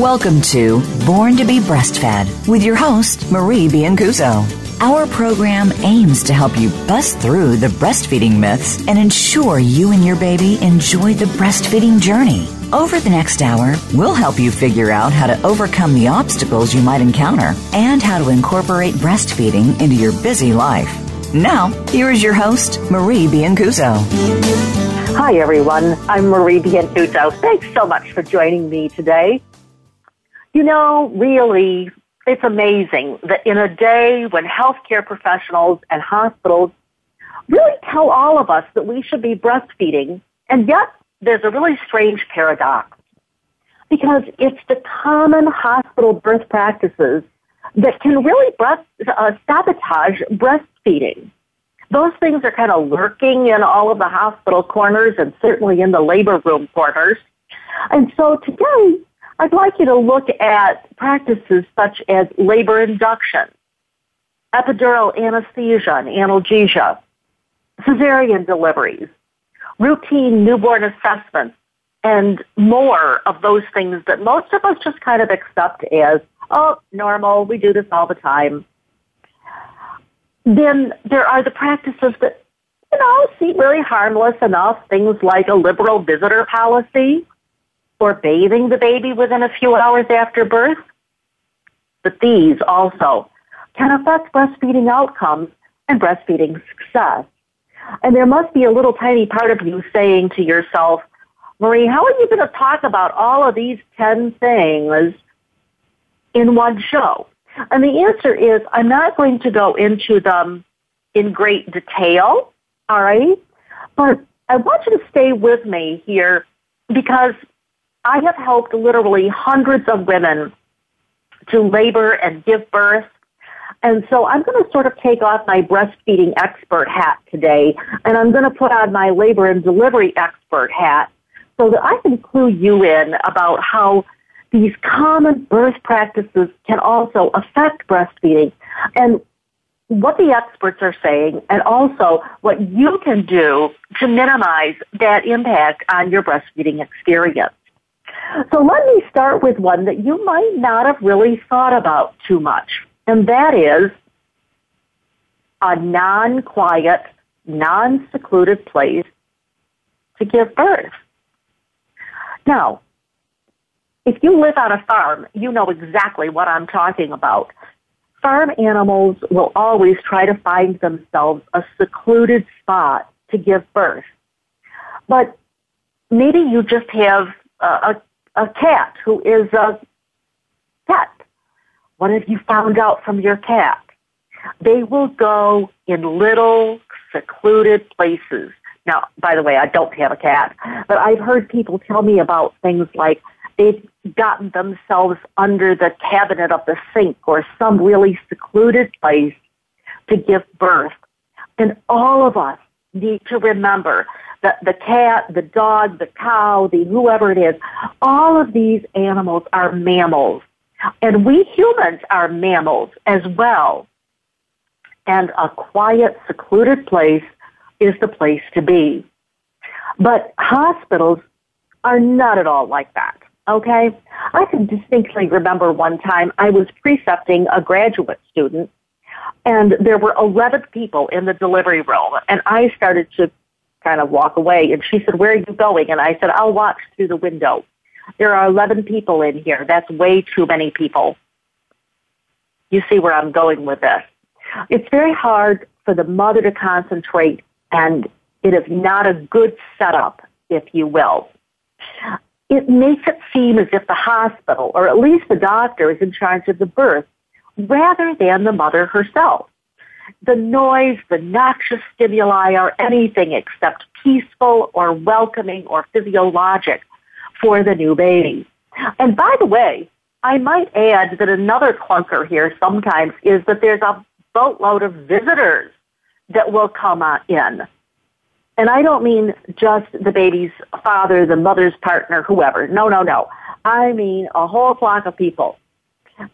Welcome to Born to be Breastfed with your host, Marie Biancuzzo. Our program aims to help you bust through the breastfeeding myths and ensure you and your baby enjoy the breastfeeding journey. Over the next hour, we'll help you figure out how to overcome the obstacles you might encounter and how to incorporate breastfeeding into your busy life. Now, here is your host, Marie Biancuzzo. Hi, everyone. I'm Marie Biancuzzo. Thanks so much for joining me today. You know, really, it's amazing that in a day when healthcare professionals and hospitals really tell all of us that we should be breastfeeding, and yet there's a really strange paradox. Because it's the common hospital birth practices that can really breast, uh, sabotage breastfeeding. Those things are kind of lurking in all of the hospital corners and certainly in the labor room corners. And so today, I'd like you to look at practices such as labor induction, epidural anesthesia and analgesia, cesarean deliveries, routine newborn assessments, and more of those things that most of us just kind of accept as, oh, normal, we do this all the time. Then there are the practices that, you know, seem really harmless enough, things like a liberal visitor policy, or bathing the baby within a few hours after birth. But these also can affect breastfeeding outcomes and breastfeeding success. And there must be a little tiny part of you saying to yourself, Marie, how are you going to talk about all of these 10 things in one show? And the answer is I'm not going to go into them in great detail, all right? But I want you to stay with me here because I have helped literally hundreds of women to labor and give birth. And so I'm going to sort of take off my breastfeeding expert hat today and I'm going to put on my labor and delivery expert hat so that I can clue you in about how these common birth practices can also affect breastfeeding and what the experts are saying and also what you can do to minimize that impact on your breastfeeding experience. So let me start with one that you might not have really thought about too much, and that is a non-quiet, non-secluded place to give birth. Now, if you live on a farm, you know exactly what I'm talking about. Farm animals will always try to find themselves a secluded spot to give birth. But maybe you just have a, a cat who is a pet. What have you found out from your cat? They will go in little secluded places. Now, by the way, I don't have a cat, but I've heard people tell me about things like they've gotten themselves under the cabinet of the sink or some really secluded place to give birth. And all of us need to remember the, the cat, the dog, the cow, the whoever it is, all of these animals are mammals. And we humans are mammals as well. And a quiet, secluded place is the place to be. But hospitals are not at all like that. Okay? I can distinctly remember one time I was precepting a graduate student and there were 11 people in the delivery room and I started to kind of walk away. And she said, where are you going? And I said, I'll watch through the window. There are 11 people in here. That's way too many people. You see where I'm going with this. It's very hard for the mother to concentrate and it is not a good setup, if you will. It makes it seem as if the hospital, or at least the doctor, is in charge of the birth rather than the mother herself. the noise, the noxious stimuli are anything except peaceful or welcoming or physiologic for the new baby. And by the way, I might add that another clunker here sometimes is that there's a boatload of visitors that will come uh, in. And I don't mean just the baby's father, the mother's partner, whoever. No, no, no. I mean a whole flock of people.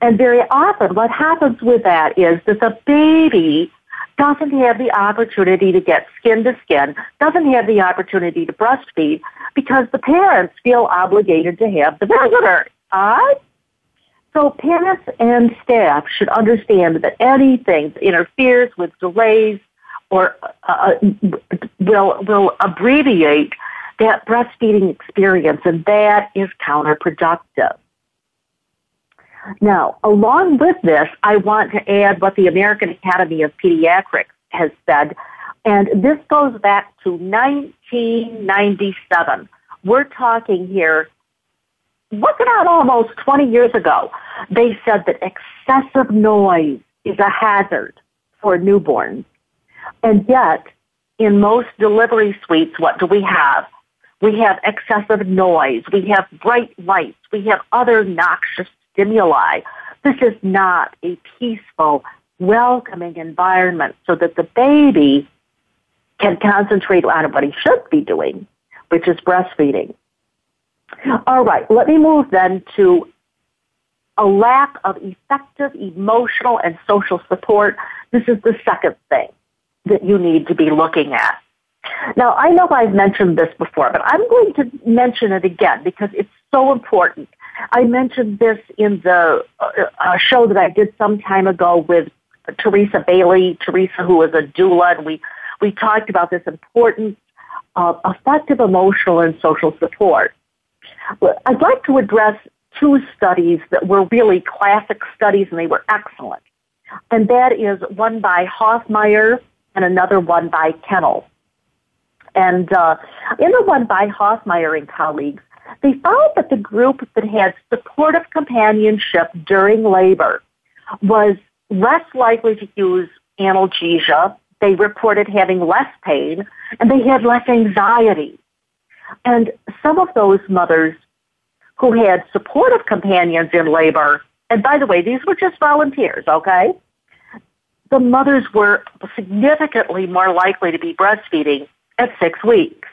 And very often what happens with that is that the baby doesn't have the opportunity to get skin to skin, doesn't have the opportunity to breastfeed because the parents feel obligated to have the visitor. Alright? So parents and staff should understand that anything that interferes with delays or uh, uh will will abbreviate that breastfeeding experience, and that is counterproductive. Now, along with this, I want to add what the American Academy of Pediatrics has said, and this goes back to 1997. We're talking here, looking at almost 20 years ago. They said that excessive noise is a hazard for newborns. And yet, in most delivery suites, what do we have? We have excessive noise. We have bright lights. We have other noxious stimuli. This is not a peaceful, welcoming environment so that the baby can concentrate on what he should be doing, which is breastfeeding. All right, let me move then to a lack of effective emotional and social support. This is the second thing that you need to be looking at. Now, I know I've mentioned this before, but I'm going to mention it again because it's so important. I mentioned this in the uh, uh, show that I did some time ago with Teresa Bailey, Teresa who is a doula, and we, we talked about this importance of effective emotional and social support. I'd like to address two studies that were really classic studies and they were excellent. And that is one by Hofmeyr and another one by Kennel. And uh, in the one by Hofmeyr and colleagues, they found that the group that had supportive companionship during labor was less likely to use analgesia. They reported having less pain and they had less anxiety. And some of those mothers who had supportive companions in labor, and by the way, these were just volunteers, okay? The mothers were significantly more likely to be breastfeeding at six weeks.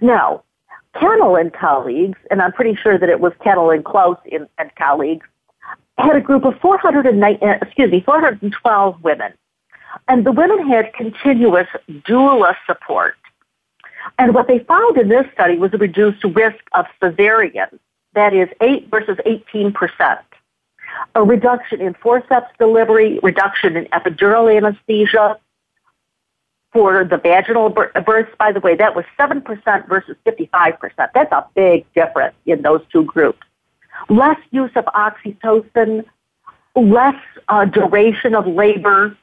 Now, Kennell and colleagues, and I'm pretty sure that it was Kennell and Klaus in, and colleagues, had a group of 409, uh, excuse me, 412 women. And the women had continuous doula support. And what they found in this study was a reduced risk of cesarean, that is 8 versus 18%. A reduction in forceps delivery, reduction in epidural anesthesia, for the vaginal births, by the way, that was 7% versus 55%. That's a big difference in those two groups. Less use of oxytocin, less uh, duration of labor,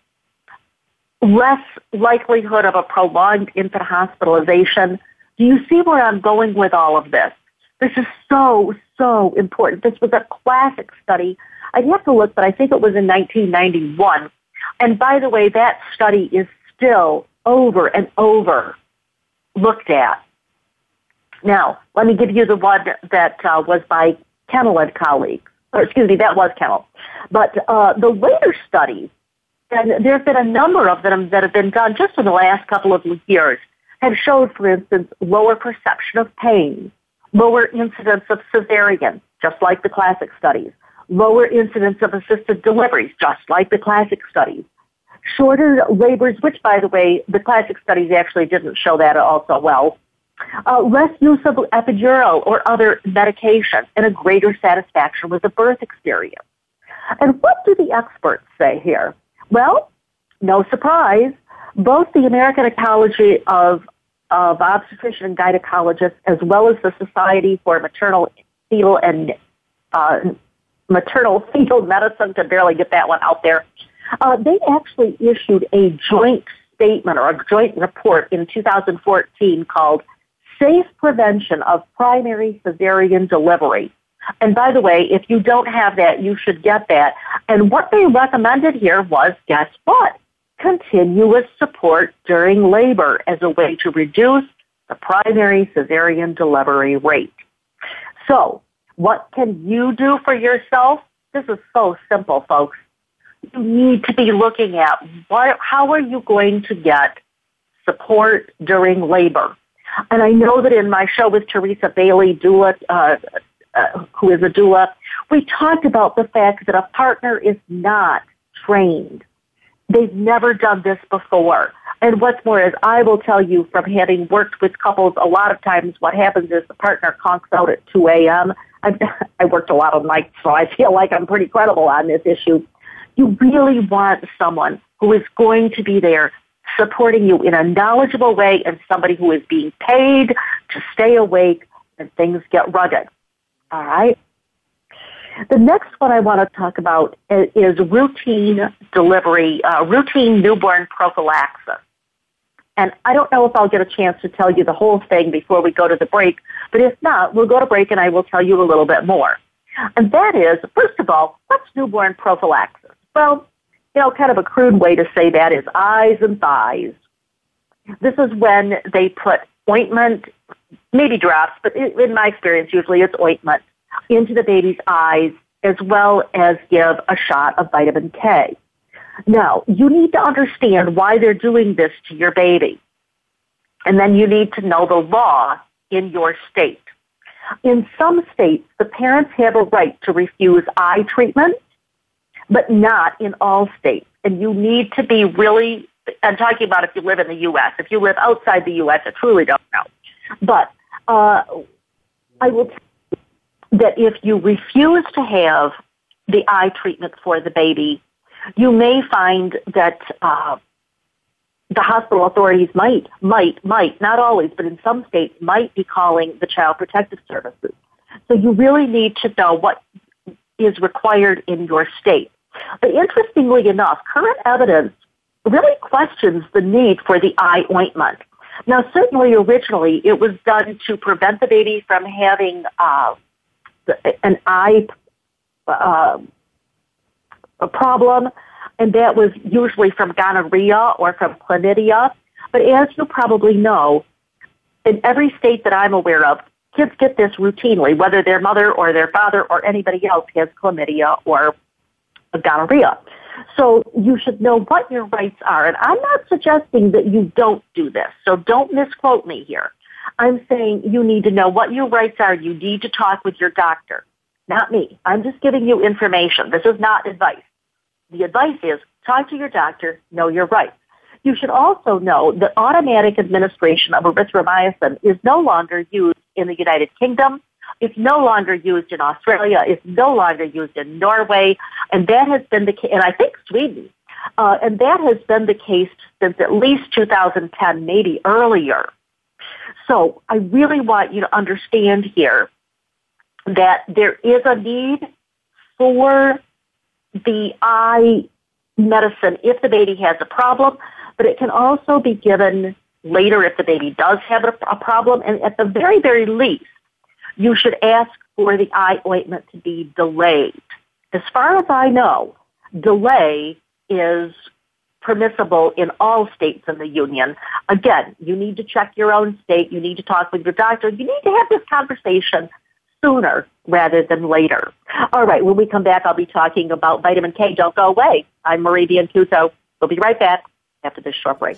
less likelihood of a prolonged infant hospitalization. Do you see where I'm going with all of this? This is so, so important. This was a classic study. I'd have to look, but I think it was in 1991. And by the way, that study is still over and over looked at. Now, let me give you the one that uh, was by Kennell and colleagues. Or excuse me, that was Kennell. But uh, the later studies, and there have been a number of them that have been done just in the last couple of years, have showed, for instance, lower perception of pain, lower incidence of cesarean, just like the classic studies, lower incidence of assisted deliveries, just like the classic studies, shorter labors, which, by the way, the classic studies actually didn't show that at all, so well. Uh, less use of epidural or other medication, and a greater satisfaction with the birth experience. And what do the experts say here? Well, no surprise, both the American Ecology of, of Obstetrician and Gynecologists, as well as the Society for Maternal Fetal and uh, Maternal Fetal Medicine, to barely get that one out there, uh, they actually issued a joint statement or a joint report in 2014 called Safe Prevention of Primary Cesarean Delivery. And by the way, if you don't have that, you should get that. And what they recommended here was, guess what? continuous support during labor as a way to reduce the primary cesarean delivery rate. So, what can you do for yourself? This is so simple, folks. You need to be looking at what, how are you going to get support during labor? And I know that in my show with Teresa Bailey, doula, uh, uh, who is a doula, we talked about the fact that a partner is not trained. They've never done this before. And what's more is I will tell you from having worked with couples, a lot of times what happens is the partner conks out at 2 a.m. I worked a lot of nights, so I feel like I'm pretty credible on this issue. You really want someone who is going to be there supporting you in a knowledgeable way and somebody who is being paid to stay awake when things get rugged. All right? The next one I want to talk about is routine delivery, uh, routine newborn prophylaxis. And I don't know if I'll get a chance to tell you the whole thing before we go to the break, but if not, we'll go to break and I will tell you a little bit more. And that is, first of all, what's newborn prophylaxis? Well, you know, kind of a crude way to say that is eyes and thighs. This is when they put ointment, maybe drops, but in my experience, usually it's ointment, into the baby's eyes as well as give a shot of vitamin K. Now, you need to understand why they're doing this to your baby. And then you need to know the law in your state. In some states, the parents have a right to refuse eye treatment but not in all states. And you need to be really, I'm talking about if you live in the U.S. If you live outside the U.S., I truly don't know. But uh, I will tell you that if you refuse to have the eye treatment for the baby, you may find that uh, the hospital authorities might, might, might, not always, but in some states, might be calling the Child Protective Services. So you really need to know what is required in your state. But interestingly enough, current evidence really questions the need for the eye ointment. Now, certainly originally it was done to prevent the baby from having uh, an eye uh, a problem, and that was usually from gonorrhea or from chlamydia. But as you probably know, in every state that I'm aware of, kids get this routinely, whether their mother or their father or anybody else has chlamydia or gonorrhea. So you should know what your rights are. And I'm not suggesting that you don't do this. So don't misquote me here. I'm saying you need to know what your rights are. You need to talk with your doctor, not me. I'm just giving you information. This is not advice. The advice is talk to your doctor, know your rights. You should also know that automatic administration of erythromycin is no longer used in the United Kingdom, it's no longer used in Australia. It's no longer used in Norway. And that has been the case, and I think Sweden. Uh, and that has been the case since at least 2010, maybe earlier. So I really want you to understand here that there is a need for the eye medicine if the baby has a problem, but it can also be given later if the baby does have a, a problem. And at the very, very least, you should ask for the eye ointment to be delayed. As far as I know, delay is permissible in all states in the union. Again, you need to check your own state. You need to talk with your doctor. You need to have this conversation sooner rather than later. All right, when we come back, I'll be talking about vitamin K. Don't go away. I'm Marie Biancuzzo. We'll be right back after this short break.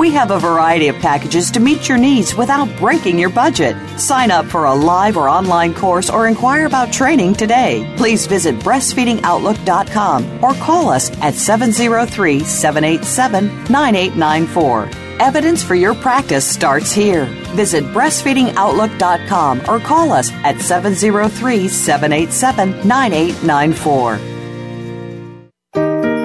We have a variety of packages to meet your needs without breaking your budget. Sign up for a live or online course or inquire about training today. Please visit breastfeedingoutlook.com or call us at 703 787 9894. Evidence for your practice starts here. Visit breastfeedingoutlook.com or call us at 703 787 9894.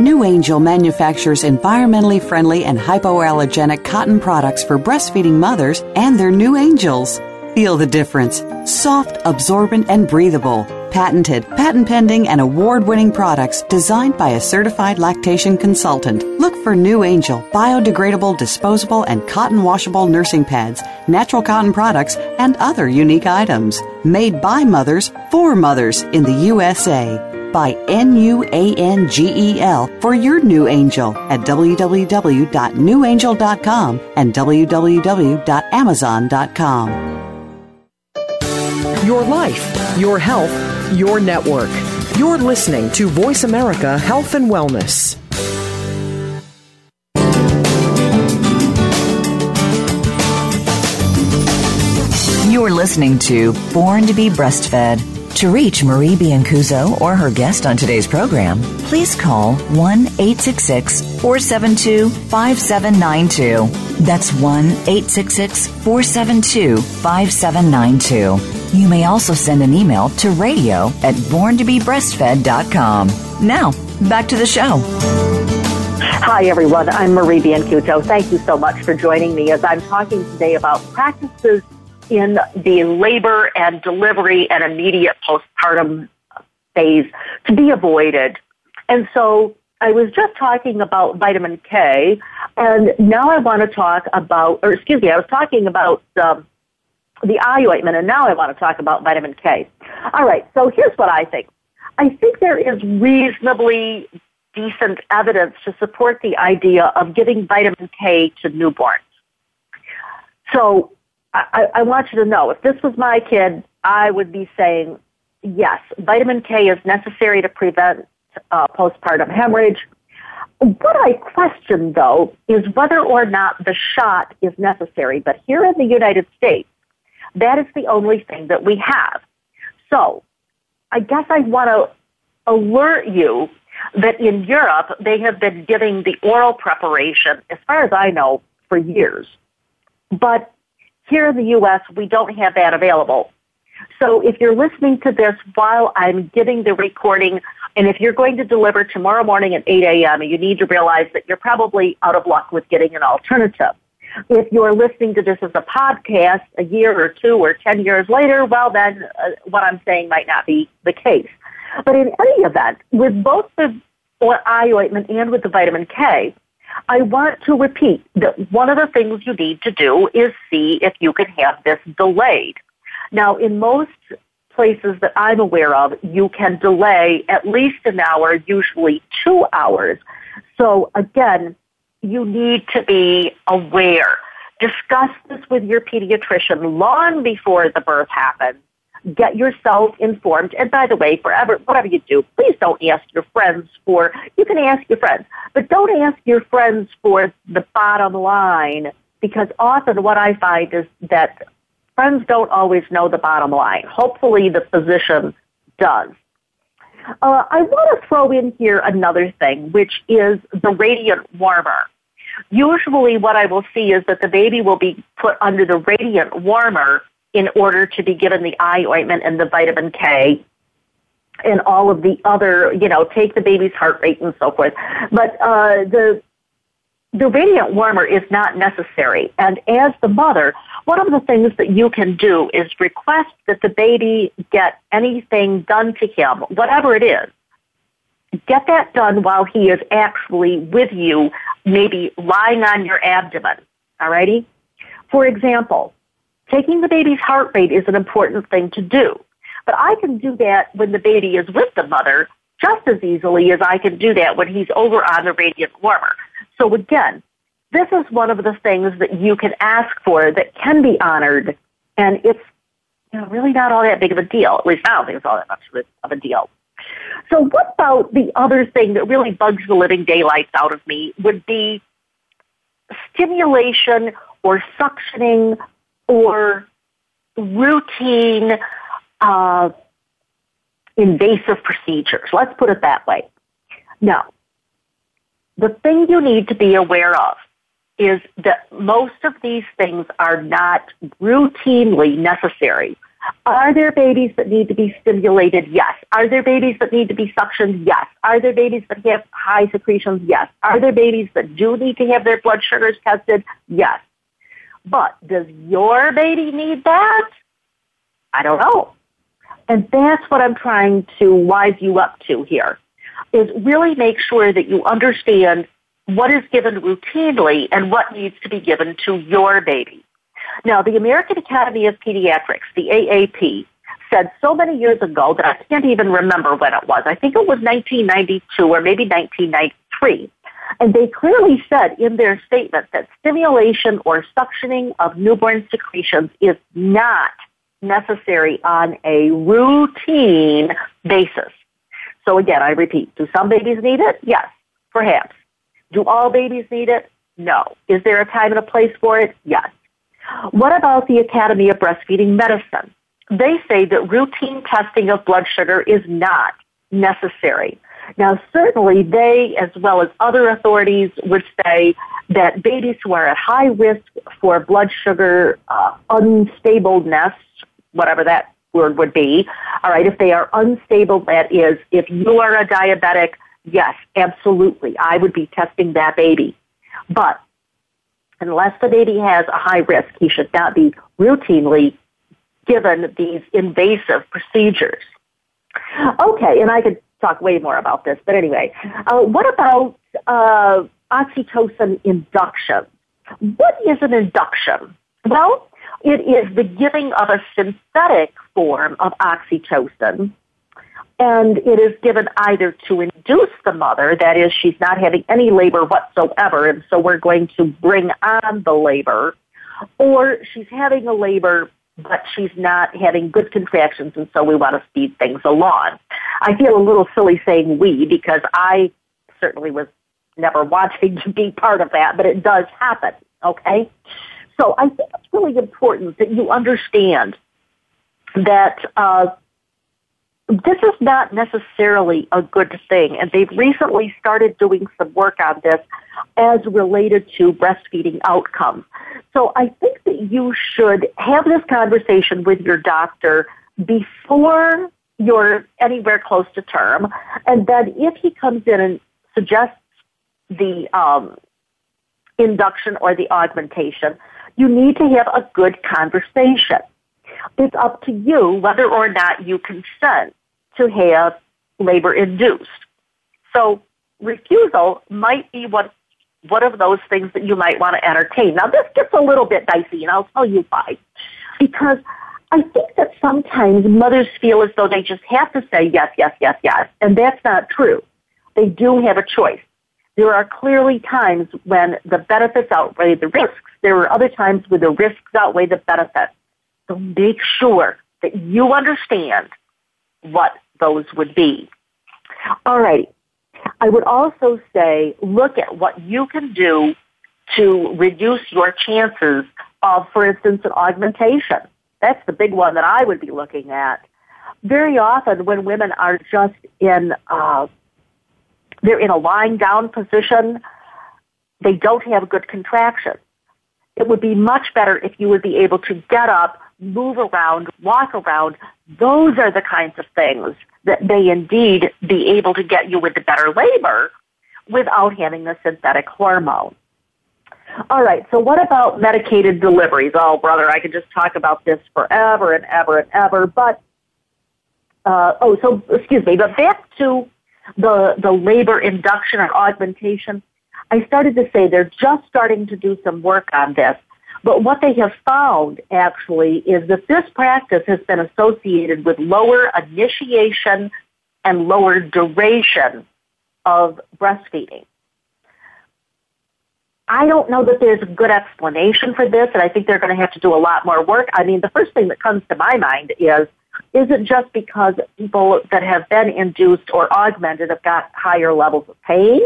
NuAngel manufactures environmentally friendly and hypoallergenic cotton products for breastfeeding mothers and their new angels. Feel the difference. Soft, absorbent, and breathable. Patented, patent pending, and award winning products designed by a certified lactation consultant. Look for NuAngel biodegradable, disposable, and cotton washable nursing pads, natural cotton products, and other unique items. Made by mothers for mothers in the USA by N-U-A-N-G-E-L for your new angel at www.nuangel.com and www.amazon.com. Your life, your health, your network. You're listening to Voice America Health and Wellness. You're listening to Born to be Breastfed. To reach Marie Biancuzzo or her guest on today's program, please call 1 866 472 5792. That's 1 866 472 5792. You may also send an email to radio at borntobebreastfed.com. Now, back to the show. Hi, everyone. I'm Marie Biancuzzo. Thank you so much for joining me as I'm talking today about practices in the labor and delivery and immediate postpartum phase to be avoided. And so I was just talking about vitamin K, and now I want to talk about, or excuse me, I was talking about um, the eye ointment, and now I want to talk about vitamin K. All right, so here's what I think. I think there is reasonably decent evidence to support the idea of giving vitamin K to newborns. So I, I want you to know if this was my kid, I would be saying, yes, vitamin K is necessary to prevent uh, postpartum hemorrhage. What I question, though, is whether or not the shot is necessary. But here in the United States, that is the only thing that we have. So I guess I want to alert you that in Europe, they have been giving the oral preparation, as far as I know, for years. But here in the U.S., we don't have that available. So if you're listening to this while I'm giving the recording, and if you're going to deliver tomorrow morning at 8 a.m., you need to realize that you're probably out of luck with getting an alternative. If you're listening to this as a podcast a year or two or 10 years later, well, then uh, what I'm saying might not be the case. But in any event, with both the eye ointment and with the vitamin K, I want to repeat that one of the things you need to do is see if you can have this delayed. Now, in most places that I'm aware of, you can delay at least an hour, usually two hours. So again, you need to be aware. Discuss this with your pediatrician long before the birth happens get yourself informed. And by the way, forever, whatever you do, please don't ask your friends for, you can ask your friends, but don't ask your friends for the bottom line because often what I find is that friends don't always know the bottom line. Hopefully the physician does. Uh, I want to throw in here another thing, which is the radiant warmer. Usually what I will see is that the baby will be put under the radiant warmer in order to be given the eye ointment and the vitamin K and all of the other, you know, take the baby's heart rate and so forth. But uh, the the radiant warmer is not necessary. And as the mother, one of the things that you can do is request that the baby get anything done to him, whatever it is. Get that done while he is actually with you, maybe lying on your abdomen. Alrighty? For example, Taking the baby's heart rate is an important thing to do. But I can do that when the baby is with the mother just as easily as I can do that when he's over on the radiant warmer. So again, this is one of the things that you can ask for that can be honored, and it's you know, really not all that big of a deal. At least I don't think it's all that much of a deal. So what about the other thing that really bugs the living daylights out of me would be stimulation or suctioning or routine uh, invasive procedures. Let's put it that way. Now, the thing you need to be aware of is that most of these things are not routinely necessary. Are there babies that need to be stimulated? Yes. Are there babies that need to be suctioned? Yes. Are there babies that have high secretions? Yes. Are there babies that do need to have their blood sugars tested? Yes. But does your baby need that? I don't know. And that's what I'm trying to wise you up to here, is really make sure that you understand what is given routinely and what needs to be given to your baby. Now, the American Academy of Pediatrics, the AAP, said so many years ago that I can't even remember when it was. I think it was 1992 or maybe 1993. And they clearly said in their statement that stimulation or suctioning of newborn secretions is not necessary on a routine basis. So again, I repeat, do some babies need it? Yes, perhaps. Do all babies need it? No. Is there a time and a place for it? Yes. What about the Academy of Breastfeeding Medicine? They say that routine testing of blood sugar is not necessary. Now, certainly they, as well as other authorities, would say that babies who are at high risk for blood sugar uh, unstableness, whatever that word would be, all right, if they are unstable, that is, if you are a diabetic, yes, absolutely, I would be testing that baby. But unless the baby has a high risk, he should not be routinely given these invasive procedures. Okay, and I could talk way more about this, but anyway, uh, what about uh, oxytocin induction? What is an induction? Well, it is the giving of a synthetic form of oxytocin and it is given either to induce the mother, that is, she's not having any labor whatsoever, and so we're going to bring on the labor, or she's having a labor, but she's not having good contractions, and so we want to speed things along. I feel a little silly saying we because I certainly was never wanting to be part of that, but it does happen, okay? So I think it's really important that you understand that uh, this is not necessarily a good thing, and they've recently started doing some work on this as related to breastfeeding outcomes. So I think that you should have this conversation with your doctor before you're anywhere close to term, and then if he comes in and suggests the um, induction or the augmentation, you need to have a good conversation it's up to you whether or not you consent to have labor induced. So refusal might be one, one of those things that you might want to entertain. Now this gets a little bit dicey and I'll tell you why. Because I think that sometimes mothers feel as though they just have to say yes, yes, yes, yes, and that's not true. They do have a choice. There are clearly times when the benefits outweigh the risks. There are other times when the risks outweigh the benefits. So make sure that you understand what those would be. All right. I would also say look at what you can do to reduce your chances of, for instance, an augmentation. That's the big one that I would be looking at. Very often when women are just in, uh, they're in a lying down position, they don't have good contraction. It would be much better if you would be able to get up, move around, walk around. Those are the kinds of things that may indeed be able to get you with the better labor without having the synthetic hormone. All right, so what about medicated deliveries? Oh, brother, I could just talk about this forever and ever and ever. But, uh, oh, so, excuse me, but back to the, the labor induction or augmentation. I started to say they're just starting to do some work on this. But what they have found actually is that this practice has been associated with lower initiation and lower duration of breastfeeding. I don't know that there's a good explanation for this, and I think they're going to have to do a lot more work. I mean, the first thing that comes to my mind is is it just because people that have been induced or augmented have got higher levels of pain?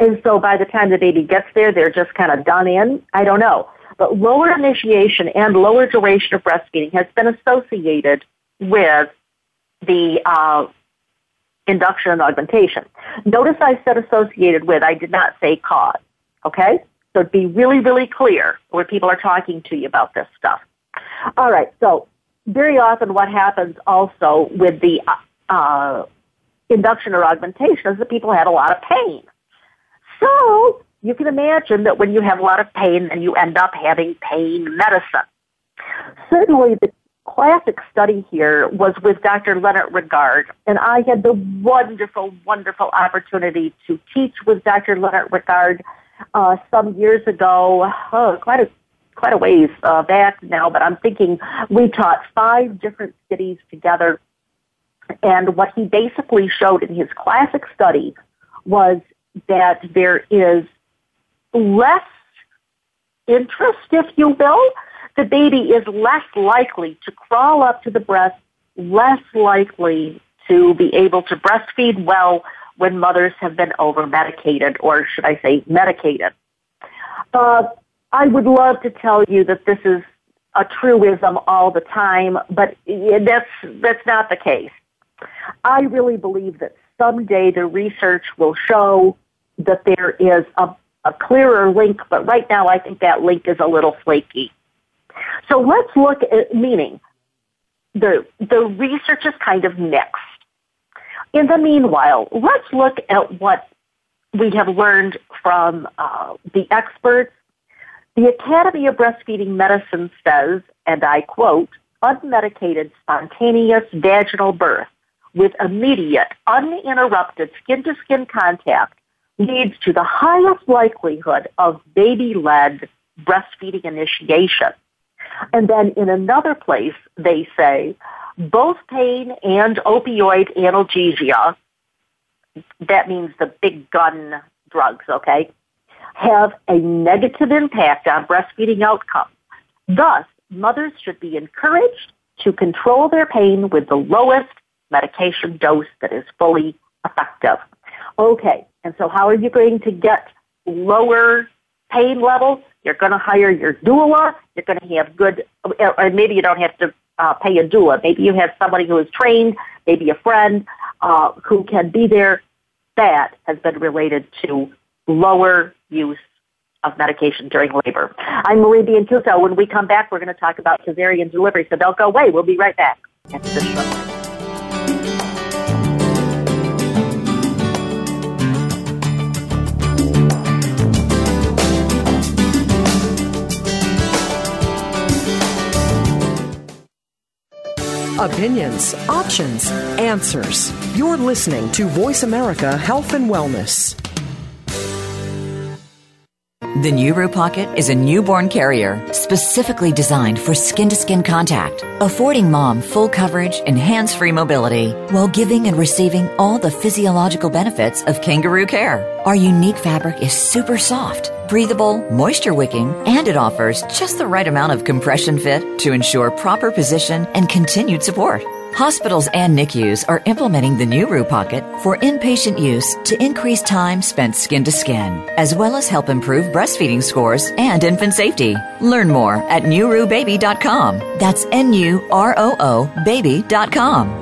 And so by the time the baby gets there, they're just kind of done in? I don't know. But lower initiation and lower duration of breastfeeding has been associated with the uh, induction and augmentation. Notice I said associated with, I did not say cause. Okay? So be really, really clear when people are talking to you about this stuff. All right, so very often what happens also with the uh, induction or augmentation is that people have a lot of pain. So you can imagine that when you have a lot of pain, and you end up having pain medicine. Certainly, the classic study here was with Dr. Lennart Righard, and I had the wonderful, wonderful opportunity to teach with Dr. Lennart Righard uh, some years ago, oh, quite a quite a ways uh, back now, but I'm thinking we taught five different cities together. And what he basically showed in his classic study was that there is less interest, if you will. The baby is less likely to crawl up to the breast, less likely to be able to breastfeed well when mothers have been over medicated, or should I say medicated. Uh, I would love to tell you that this is a truism all the time, but that's that's not the case. I really believe that someday the research will show that there is a, a clearer link, but right now I think that link is a little flaky. So let's look at meaning. The the research is kind of mixed. In the meanwhile, let's look at what we have learned from uh, the experts the Academy of Breastfeeding Medicine says, and I quote, unmedicated spontaneous vaginal birth with immediate, uninterrupted skin to skin contact leads to the highest likelihood of baby led breastfeeding initiation. And then in another place, they say both pain and opioid analgesia, that means the big gun drugs, okay, have a negative impact on breastfeeding outcomes. Thus, mothers should be encouraged to control their pain with the lowest medication dose that is fully effective. Okay, and so how are you going to get lower pain levels? You're going to hire your doula. You're going to have good, or maybe you don't have to uh, pay a doula. Maybe you have somebody who is trained, maybe a friend uh, who can be there. That has been related to lower use of medication during labor. I'm Marie Biancuzzo. When we come back, we're going to talk about cesarean delivery, so don't go away. We'll be right back Opinions, options, answers. You're listening to Voice America Health and Wellness. The new NuRoo Pocket is a newborn carrier specifically designed for skin to skin contact, affording mom full coverage and hands free mobility while giving and receiving all the physiological benefits of kangaroo care. Our unique fabric is super soft, breathable, moisture wicking, and it offers just the right amount of compression fit to ensure proper position and continued support. Hospitals and NICUs are implementing the new NuRoo Pocket for inpatient use to increase time spent skin to skin, as well as help improve breastfeeding scores and infant safety. Learn more at nuroobaby.com. That's N-U-R-O-O baby.com.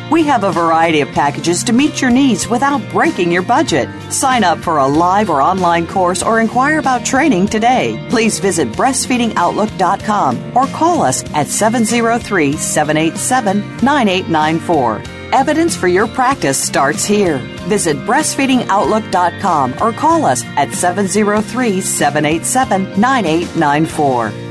We have a variety of packages to meet your needs without breaking your budget. Sign up for a live or online course or inquire about training today. Please visit breastfeedingoutlook.com or call us at 703 787 9894. Evidence for your practice starts here. Visit breastfeedingoutlook.com or call us at 703 787 9894.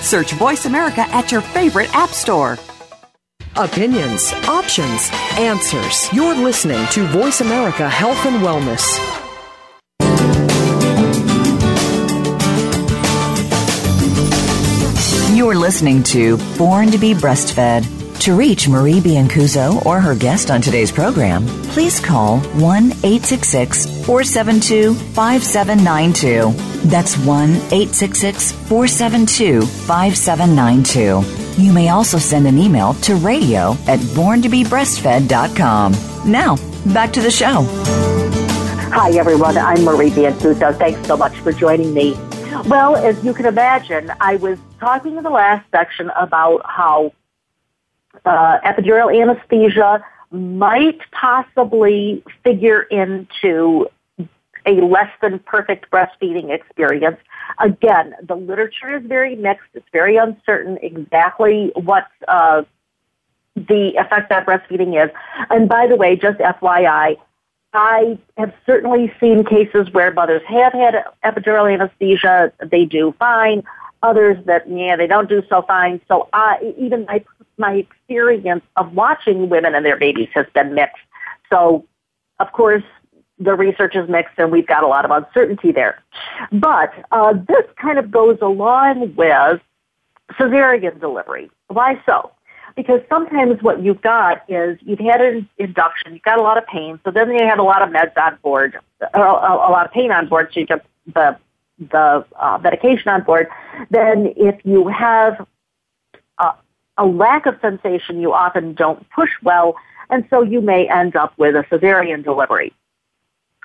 Search Voice America at your favorite app store. Opinions, options, answers. You're listening to Voice America Health and Wellness. You're listening to Born to be Breastfed. To reach Marie Biancuzzo or her guest on today's program, please call 1 866 472 5792. That's 1 866 472 5792. You may also send an email to radio at borntobebreastfed.com. Now, back to the show. Hi, everyone. I'm Marie Biancuzzo. Thanks so much for joining me. Well, as you can imagine, I was talking in the last section about how uh, epidural anesthesia might possibly figure into a less than perfect breastfeeding experience. Again, the literature is very mixed. It's very uncertain exactly what uh, the effect on breastfeeding is. And by the way, just FYI, I have certainly seen cases where mothers have had epidural anesthesia. They do fine. Others that, yeah, they don't do so fine. So I, even my my experience of watching women and their babies has been mixed. So, of course, the research is mixed and we've got a lot of uncertainty there. But uh, this kind of goes along with cesarean delivery. Why so? Because sometimes what you've got is you've had an induction, you've got a lot of pain, so then you have a lot of meds on board, a, a, a lot of pain on board, so you get the the uh, medication on board. Then if you have a lack of sensation, you often don't push well, and so you may end up with a cesarean delivery.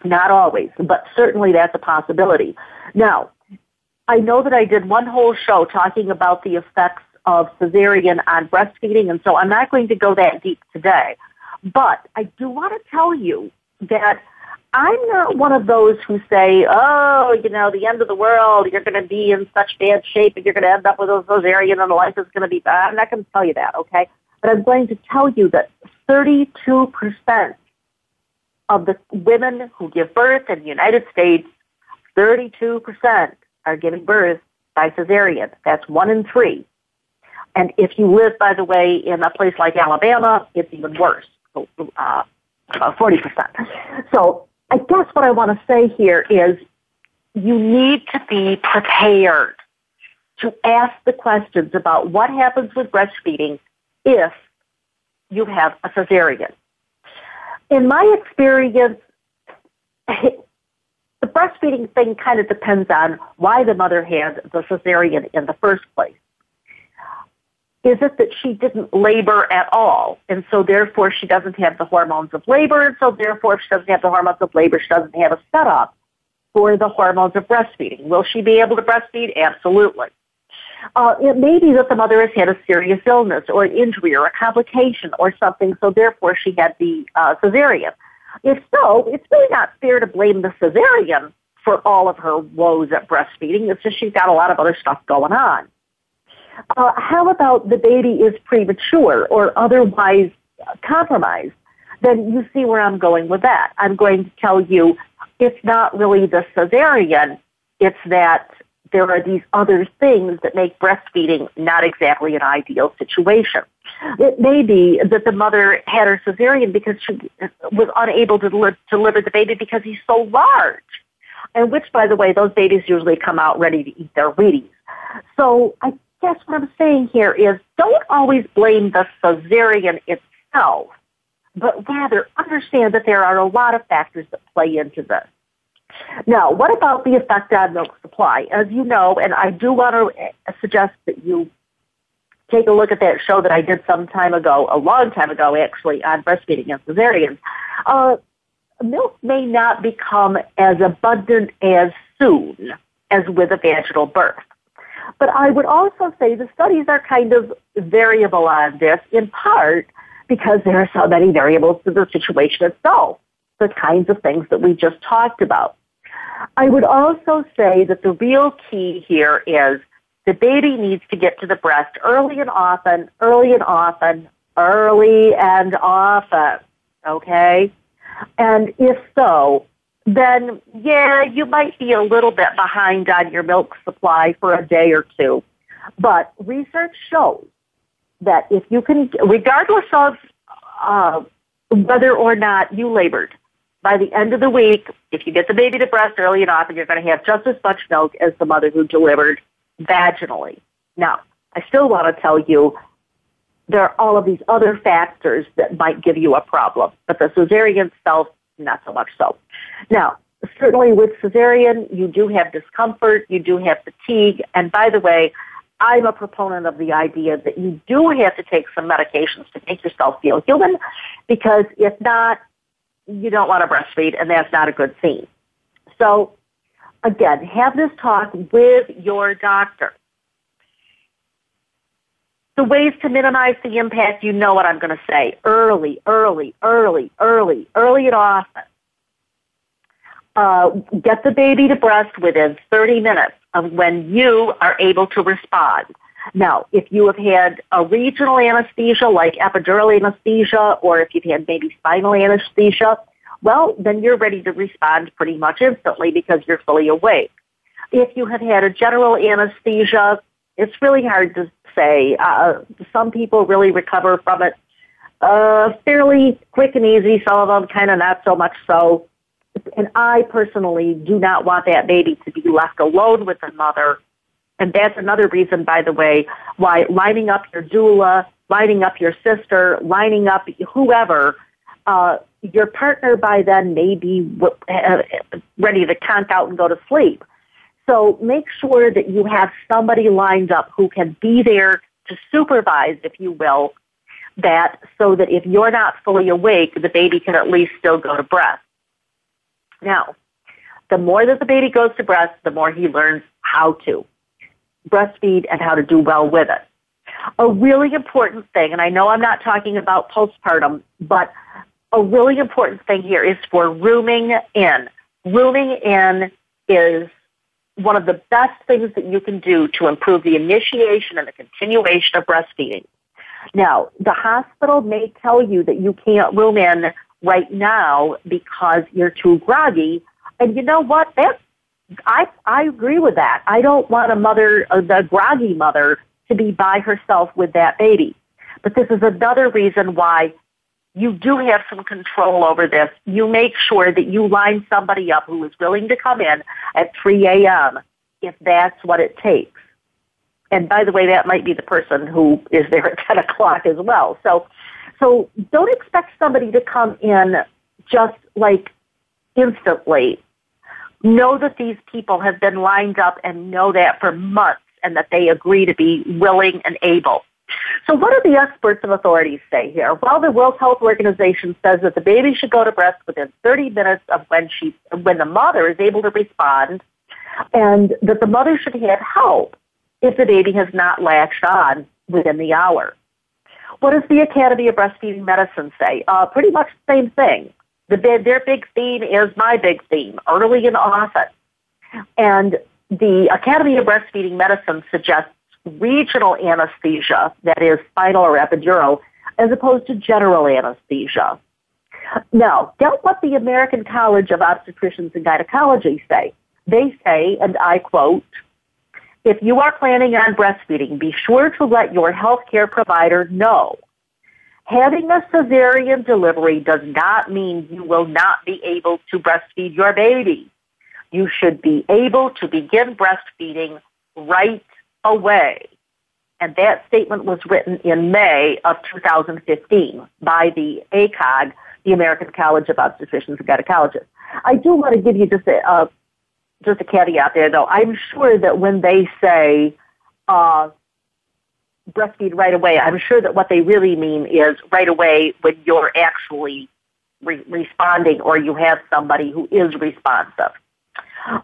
Not always, but certainly that's a possibility. Now, I know that I did one whole show talking about the effects of cesarean on breastfeeding, and so I'm not going to go that deep today. But I do want to tell you that I'm not one of those who say, oh, you know, the end of the world, you're going to be in such bad shape and you're going to end up with a cesarean and life is going to be bad. I'm not going to tell you that, okay? But I'm going to tell you that 32% of the women who give birth in the United States, 32% are giving birth by cesarean. That's one in three. And if you live, by the way, in a place like Alabama, it's even worse. Uh, 40%. So I guess what I want to say here is you need to be prepared to ask the questions about what happens with breastfeeding if you have a cesarean. In my experience, the breastfeeding thing kind of depends on why the mother had the cesarean in the first place. Is it that she didn't labor at all, and so therefore she doesn't have the hormones of labor, and so therefore if she doesn't have the hormones of labor, she doesn't have a setup for the hormones of breastfeeding. Will she be able to breastfeed? Absolutely. Uh, it may be that the mother has had a serious illness or an injury or a complication or something, so therefore she had the uh, cesarean. If so, it's really not fair to blame the cesarean for all of her woes at breastfeeding. It's just she's got a lot of other stuff going on. Uh, how about the baby is premature or otherwise compromised? then you see where I'm going with that. I'm going to tell you it's not really the cesarean, it's that there are these other things that make breastfeeding not exactly an ideal situation. It may be that the mother had her cesarean because she was unable to deliver the baby because he's so large. And which, by the way, those babies usually come out ready to eat their Wheaties. So I guess what I'm saying here is don't always blame the cesarean itself, but rather understand that there are a lot of factors that play into this. Now, what about the effect on milk supply? As you know, and I do want to suggest that you take a look at that show that I did some time ago, a long time ago actually, on breastfeeding and cesareans. Uh, milk may not become as abundant as soon as with a vaginal birth. But I would also say the studies are kind of variable on this, in part because there are so many variables to the situation itself, the kinds of things that we just talked about. I would also say that the real key here is the baby needs to get to the breast early and often, early and often, early and often. Okay? And if so, then yeah, you might be a little bit behind on your milk supply for a day or two. But research shows that if you can, regardless of uh, whether or not you labored, by the end of the week, if you get the baby to breast early enough, and you're going to have just as much milk as the mother who delivered vaginally. Now, I still want to tell you there are all of these other factors that might give you a problem, but the cesarean itself, not so much so. Now, certainly with cesarean, you do have discomfort, you do have fatigue, and by the way, I'm a proponent of the idea that you do have to take some medications to make yourself feel human, because if not, you don't want to breastfeed, and that's not a good thing. So, again, have this talk with your doctor. The ways to minimize the impact, you know what I'm going to say. Early, early, early, early, early and often. Uh, get the baby to breast within 30 minutes of when you are able to respond. Now, if you have had a regional anesthesia like epidural anesthesia or if you've had maybe spinal anesthesia, well, then you're ready to respond pretty much instantly because you're fully awake. If you have had a general anesthesia, it's really hard to say. Uh, some people really recover from it uh, fairly quick and easy. Some of them kind of not so much so. And I personally do not want that baby to be left alone with the mother. And that's another reason, by the way, why lining up your doula, lining up your sister, lining up whoever uh, your partner by then may be uh, ready to conk out and go to sleep. So make sure that you have somebody lined up who can be there to supervise, if you will, that so that if you're not fully awake, the baby can at least still go to breast. Now, the more that the baby goes to breast, the more he learns how to breastfeed and how to do well with it. A really important thing, and I know I'm not talking about postpartum, but a really important thing here is for rooming in. Rooming in is one of the best things that you can do to improve the initiation and the continuation of breastfeeding. Now, the hospital may tell you that you can't room in right now because you're too groggy. And you know what? That I I agree with that. I don't want a mother, a, the groggy mother, to be by herself with that baby. But this is another reason why you do have some control over this. You make sure that you line somebody up who is willing to come in at 3 a.m. if that's what it takes. And by the way, that might be the person who is there at 10 o'clock as well. So, so don't expect somebody to come in just like instantly. Know that these people have been lined up and know that for months and that they agree to be willing and able. So what do the experts and authorities say here? Well, the World Health Organization says that the baby should go to breast within 30 minutes of when she, when the mother is able to respond, and that the mother should have help if the baby has not latched on within the hour. What does the Academy of Breastfeeding Medicine say? Uh, pretty much the same thing. The, their big theme is my big theme, early and often. And the Academy of Breastfeeding Medicine suggests regional anesthesia, that is spinal or epidural, as opposed to general anesthesia. Now, don't what the American College of Obstetricians and Gynecology say. They say, and I quote, if you are planning on breastfeeding, be sure to let your healthcare provider know. Having a cesarean delivery does not mean you will not be able to breastfeed your baby. You should be able to begin breastfeeding right away. And that statement was written in May of 2015 by the ACOG, the American College of Obstetricians and Gynecologists. I do want to give you just a, uh, just a caveat there, though. I'm sure that when they say uh, breastfeed right away, I'm sure that what they really mean is right away when you're actually re- responding or you have somebody who is responsive.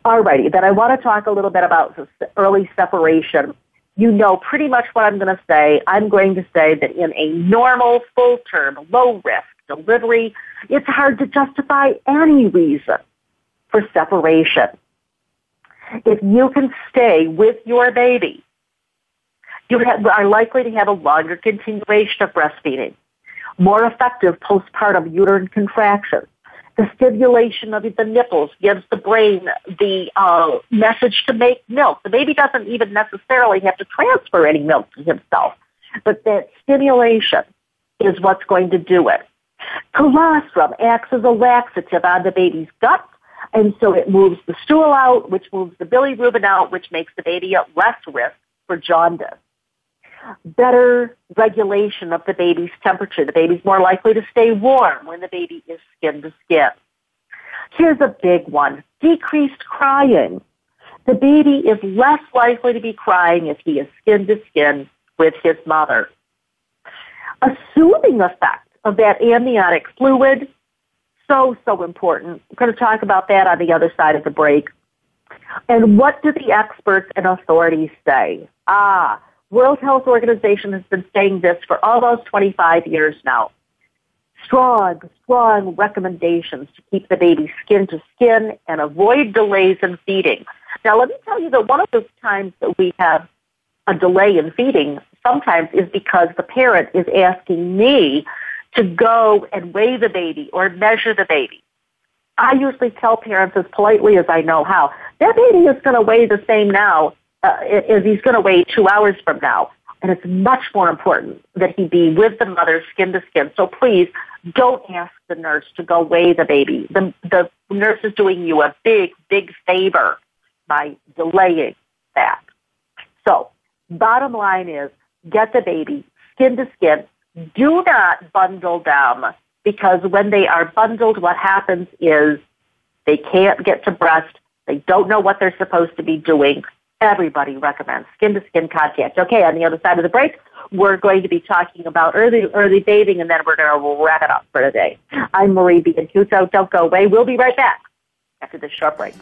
Alrighty, then I want to talk a little bit about early separation. You know pretty much what I'm going to say. I'm going to say that in a normal, full term, low risk delivery, it's hard to justify any reason for separation. If you can stay with your baby, you are likely to have a longer continuation of breastfeeding, more effective postpartum uterine contractions, the stimulation of the nipples gives the brain the uh, message to make milk. The baby doesn't even necessarily have to transfer any milk to himself, but that stimulation is what's going to do it. Colostrum acts as a laxative on the baby's gut, and so it moves the stool out, which moves the bilirubin out, which makes the baby at less risk for jaundice better regulation of the baby's temperature. The baby's more likely to stay warm when the baby is skin to skin. Here's a big one. Decreased crying. The baby is less likely to be crying if he is skin to skin with his mother. A soothing effect of that amniotic fluid, so, so important. We're going to talk about that on the other side of the break. And what do the experts and authorities say? Ah, World Health Organization has been saying this for almost 25 years now. Strong, strong recommendations to keep the baby skin to skin and avoid delays in feeding. Now, let me tell you that one of the times that we have a delay in feeding sometimes is because the parent is asking me to go and weigh the baby or measure the baby. I usually tell parents as politely as I know how, that baby is going to weigh the same now uh, is he's going to weigh two hours from now. And it's much more important that he be with the mother skin to skin. So please don't ask the nurse to go weigh the baby. The, the nurse is doing you a big, big favor by delaying that. So bottom line is get the baby skin to skin. Do not bundle them because when they are bundled, what happens is they can't get to breast. They don't know what they're supposed to be doing everybody recommends skin to skin contact. Okay, on the other side of the break, we're going to be talking about early early bathing, and then we're going to wrap it up for today. I'm Marie Biancuzzo. Don't go away. We'll be right back after this short break.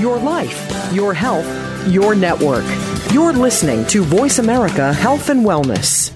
Your life, your health, your network. You're listening to Voice America Health and Wellness.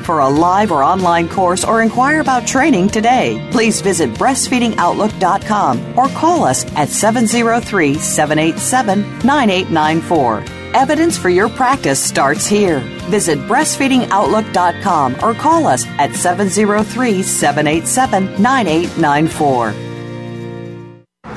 for a live or online course or inquire about training today. Please visit breastfeedingoutlook.com or call us at 703 787 9894. Evidence for your practice starts here. Visit breastfeedingoutlook.com or call us at 703 787 9894.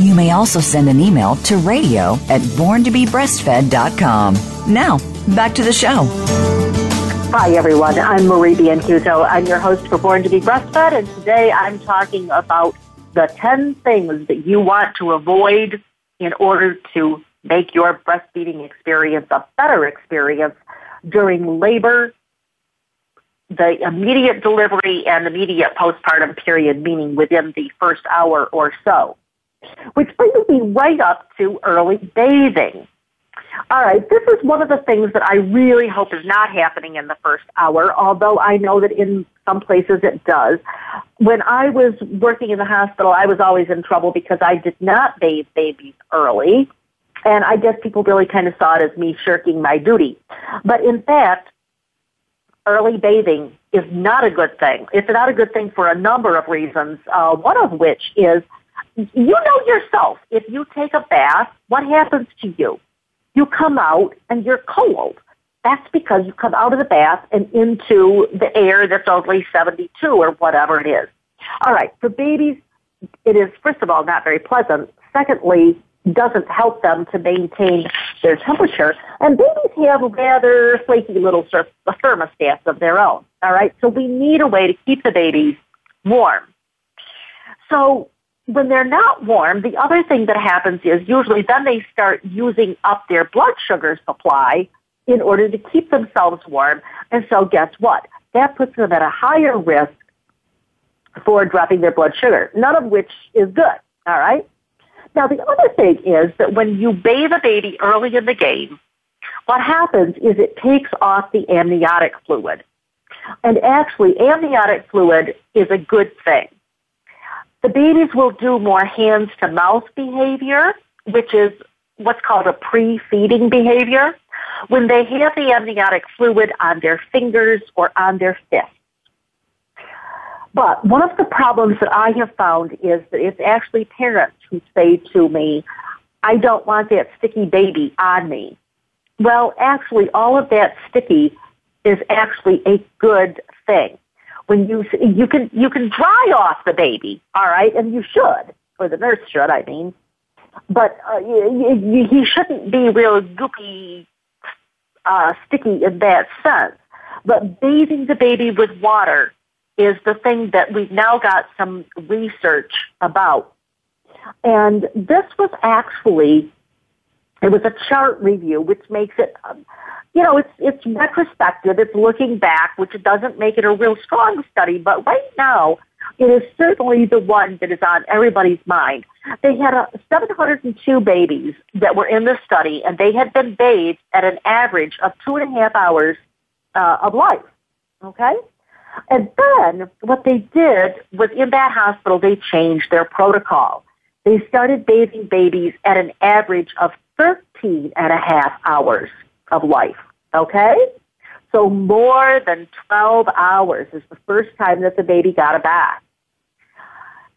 You may also send an email to radio at borntobebreastfed.com. Now, back to the show. Hi, everyone. I'm Marie Biancuzzo. I'm your host for Born to be Breastfed, and today I'm talking about the 10 things that you want to avoid in order to make your breastfeeding experience a better experience during labor, the immediate delivery, and immediate postpartum period, meaning within the first hour or so. Which brings me right up to early bathing. All right, this is one of the things that I really hope is not happening in the first hour, although I know that in some places it does. When I was working in the hospital, I was always in trouble because I did not bathe babies early. And I guess people really kind of saw it as me shirking my duty. But in fact, early bathing is not a good thing. It's not a good thing for a number of reasons, uh, one of which is you know yourself. If you take a bath, what happens to you? You come out and you're cold. That's because you come out of the bath and into the air that's only 72 or whatever it is. All right, for babies, it is, first of all, not very pleasant. Secondly, doesn't help them to maintain their temperature. And babies have rather flaky little thermostats of their own. All right, so we need a way to keep the babies warm. So when they're not warm, the other thing that happens is usually then they start using up their blood sugar supply in order to keep themselves warm. And so guess what? That puts them at a higher risk for dropping their blood sugar, none of which is good. All right? Now, the other thing is that when you bathe a baby early in the game, what happens is it takes off the amniotic fluid. And actually, amniotic fluid is a good thing. The babies will do more hands to mouth behavior, which is what's called a pre-feeding behavior when they have the amniotic fluid on their fingers or on their fists. But one of the problems that I have found is that it's actually parents who say to me, I don't want that sticky baby on me. Well, actually, all of that sticky is actually a good thing. When you you can you can dry off the baby, all right, and you should, or the nurse should, I mean, but uh, you, you, he shouldn't be real goopy uh, sticky in that sense. But bathing the baby with water is the thing that we've now got some research about. And this was actually, it was a chart review, which makes it, um, you know, it's, it's retrospective, it's looking back, which doesn't make it a real strong study, but right now, it is certainly the one that is on everybody's mind. They had a, 702 babies that were in the study, and they had been bathed at an average of two and a half hours uh, of life. Okay? And then what they did was in that hospital, they changed their protocol. They started bathing babies at an average of 13 and a half hours of life. Okay? So more than 12 hours is the first time that the baby got a bath.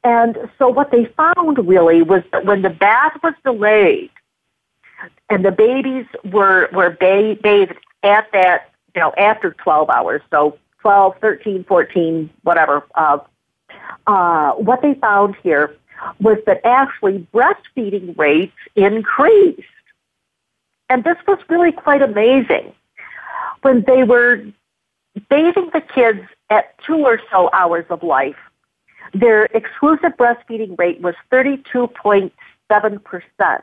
And so what they found really was that when the bath was delayed and the babies were, were bathed at that, you know, after 12 hours, so 12, 13, 14, whatever, uh, uh, what they found here was that actually breastfeeding rates increased. And this was really quite amazing. When they were bathing the kids at two or so hours of life, their exclusive breastfeeding rate was 32.7%.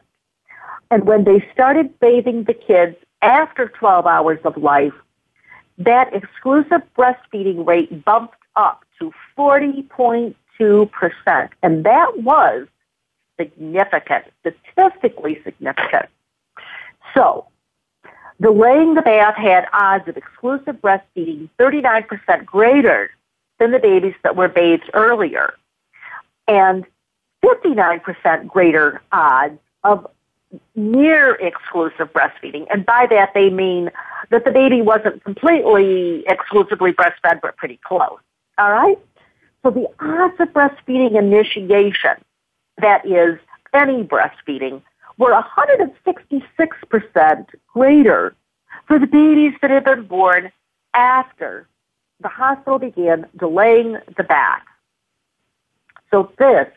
And when they started bathing the kids after 12 hours of life, that exclusive breastfeeding rate bumped up to 40.2%. And that was significant, statistically significant. So, delaying the bath had odds of exclusive breastfeeding 39% greater than the babies that were bathed earlier, and 59% greater odds of near exclusive breastfeeding. And by that they mean that the baby wasn't completely exclusively breastfed, but pretty close. All right? So the odds of breastfeeding initiation, that is any breastfeeding, were 166% greater for the babies that had been born after the hospital began delaying the bath. So this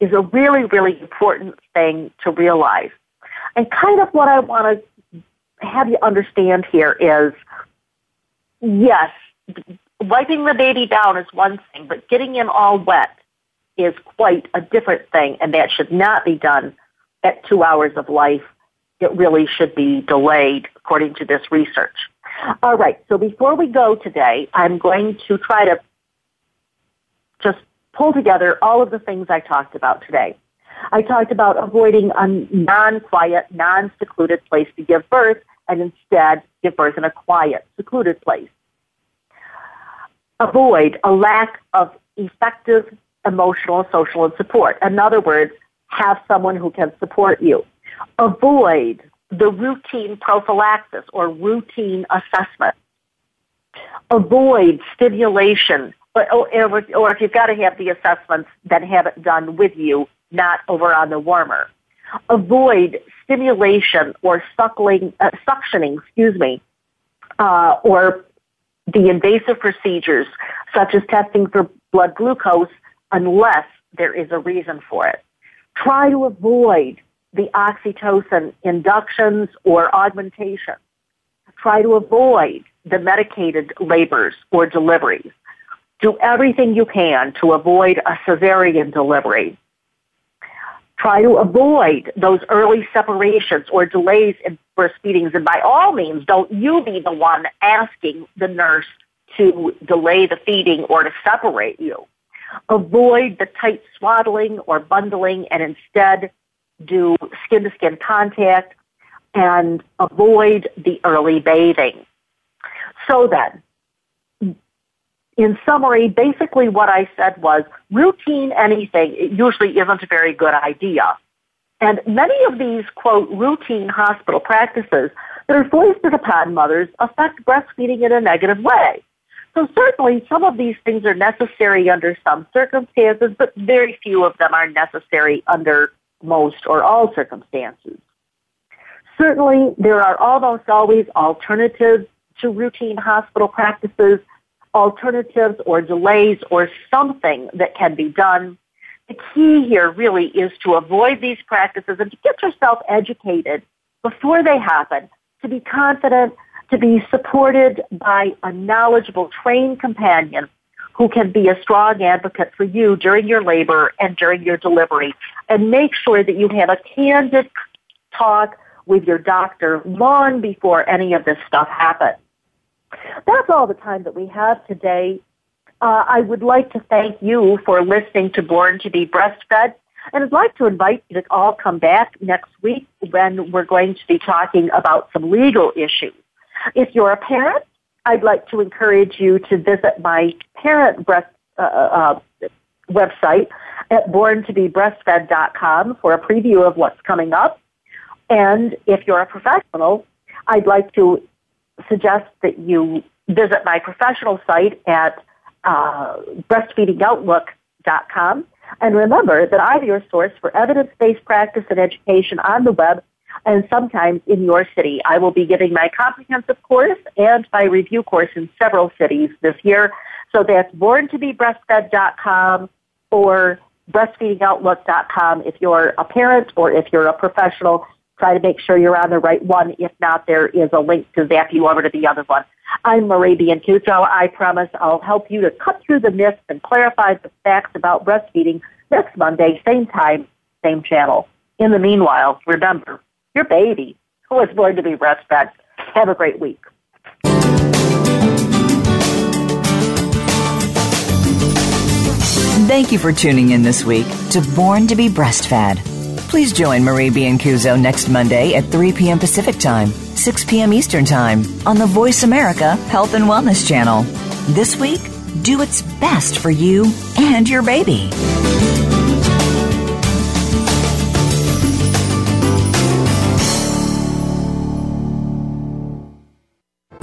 is a really, really important thing to realize. And kind of what I want to have you understand here is, yes, wiping the baby down is one thing, but getting him all wet is quite a different thing, and that should not be done at two hours of life. It really should be delayed according to this research. All right, so before we go today, I'm going to try to just pull together all of the things I talked about today. I talked about avoiding a non-quiet, non-secluded place to give birth and instead give birth in a quiet, secluded place. Avoid a lack of effective emotional, social, and support. In other words, have someone who can support you. Avoid the routine prophylaxis or routine assessment. Avoid stimulation, or, or, or if you've got to have the assessments, then have it done with you, not over on the warmer. Avoid stimulation or suckling, uh, suctioning, excuse me, uh, or the invasive procedures such as testing for blood glucose unless there is a reason for it. Try to avoid the oxytocin inductions or augmentation. Try to avoid the medicated labors or deliveries. Do everything you can to avoid a cesarean delivery. Try to avoid those early separations or delays in breastfeedings. And by all means, don't you be the one asking the nurse to delay the feeding or to separate you. Avoid the tight swaddling or bundling and instead do skin to skin contact and avoid the early bathing. So then, in summary, basically what I said was routine anything usually isn't a very good idea. And many of these, quote, routine hospital practices that are foisted upon mothers affect breastfeeding in a negative way. So certainly some of these things are necessary under some circumstances, but very few of them are necessary under most or all circumstances. Certainly there are almost always alternatives to routine hospital practices, alternatives or delays or something that can be done. The key here really is to avoid these practices and to get yourself educated before they happen, to be confident to be supported by a knowledgeable, trained companion who can be a strong advocate for you during your labor and during your delivery. And make sure that you have a candid talk with your doctor long before any of this stuff happens. That's all the time that we have today. Uh, I would like to thank you for listening to Born to be Breastfed. And I'd like to invite you to all come back next week when we're going to be talking about some legal issues. If you're a parent, I'd like to encourage you to visit my parent breast uh, uh, website at borntobebreastfed.com for a preview of what's coming up. And if you're a professional, I'd like to suggest that you visit my professional site at uh, breastfeedingoutlook.com. And remember that I'm your source for evidence-based practice and education on the web and sometimes in your city. I will be giving my comprehensive course and my review course in several cities this year. So that's borntobebreastfed.com or breastfeedingoutlook.com if you're a parent or if you're a professional. Try to make sure you're on the right one. If not, there is a link to zap you over to the other one. I'm Marie Biancuzzo. I promise I'll help you to cut through the myths and clarify the facts about breastfeeding next Monday, same time, same channel. In the meanwhile, remember, your baby who is born to be breastfed. Have a great week. Thank you for tuning in this week to Born to be Breastfed. Please join Marie Biancuzzo next Monday at 3 p.m. Pacific Time, 6 p.m. Eastern Time on the Voice America Health and Wellness Channel. This week, do its best for you and your baby.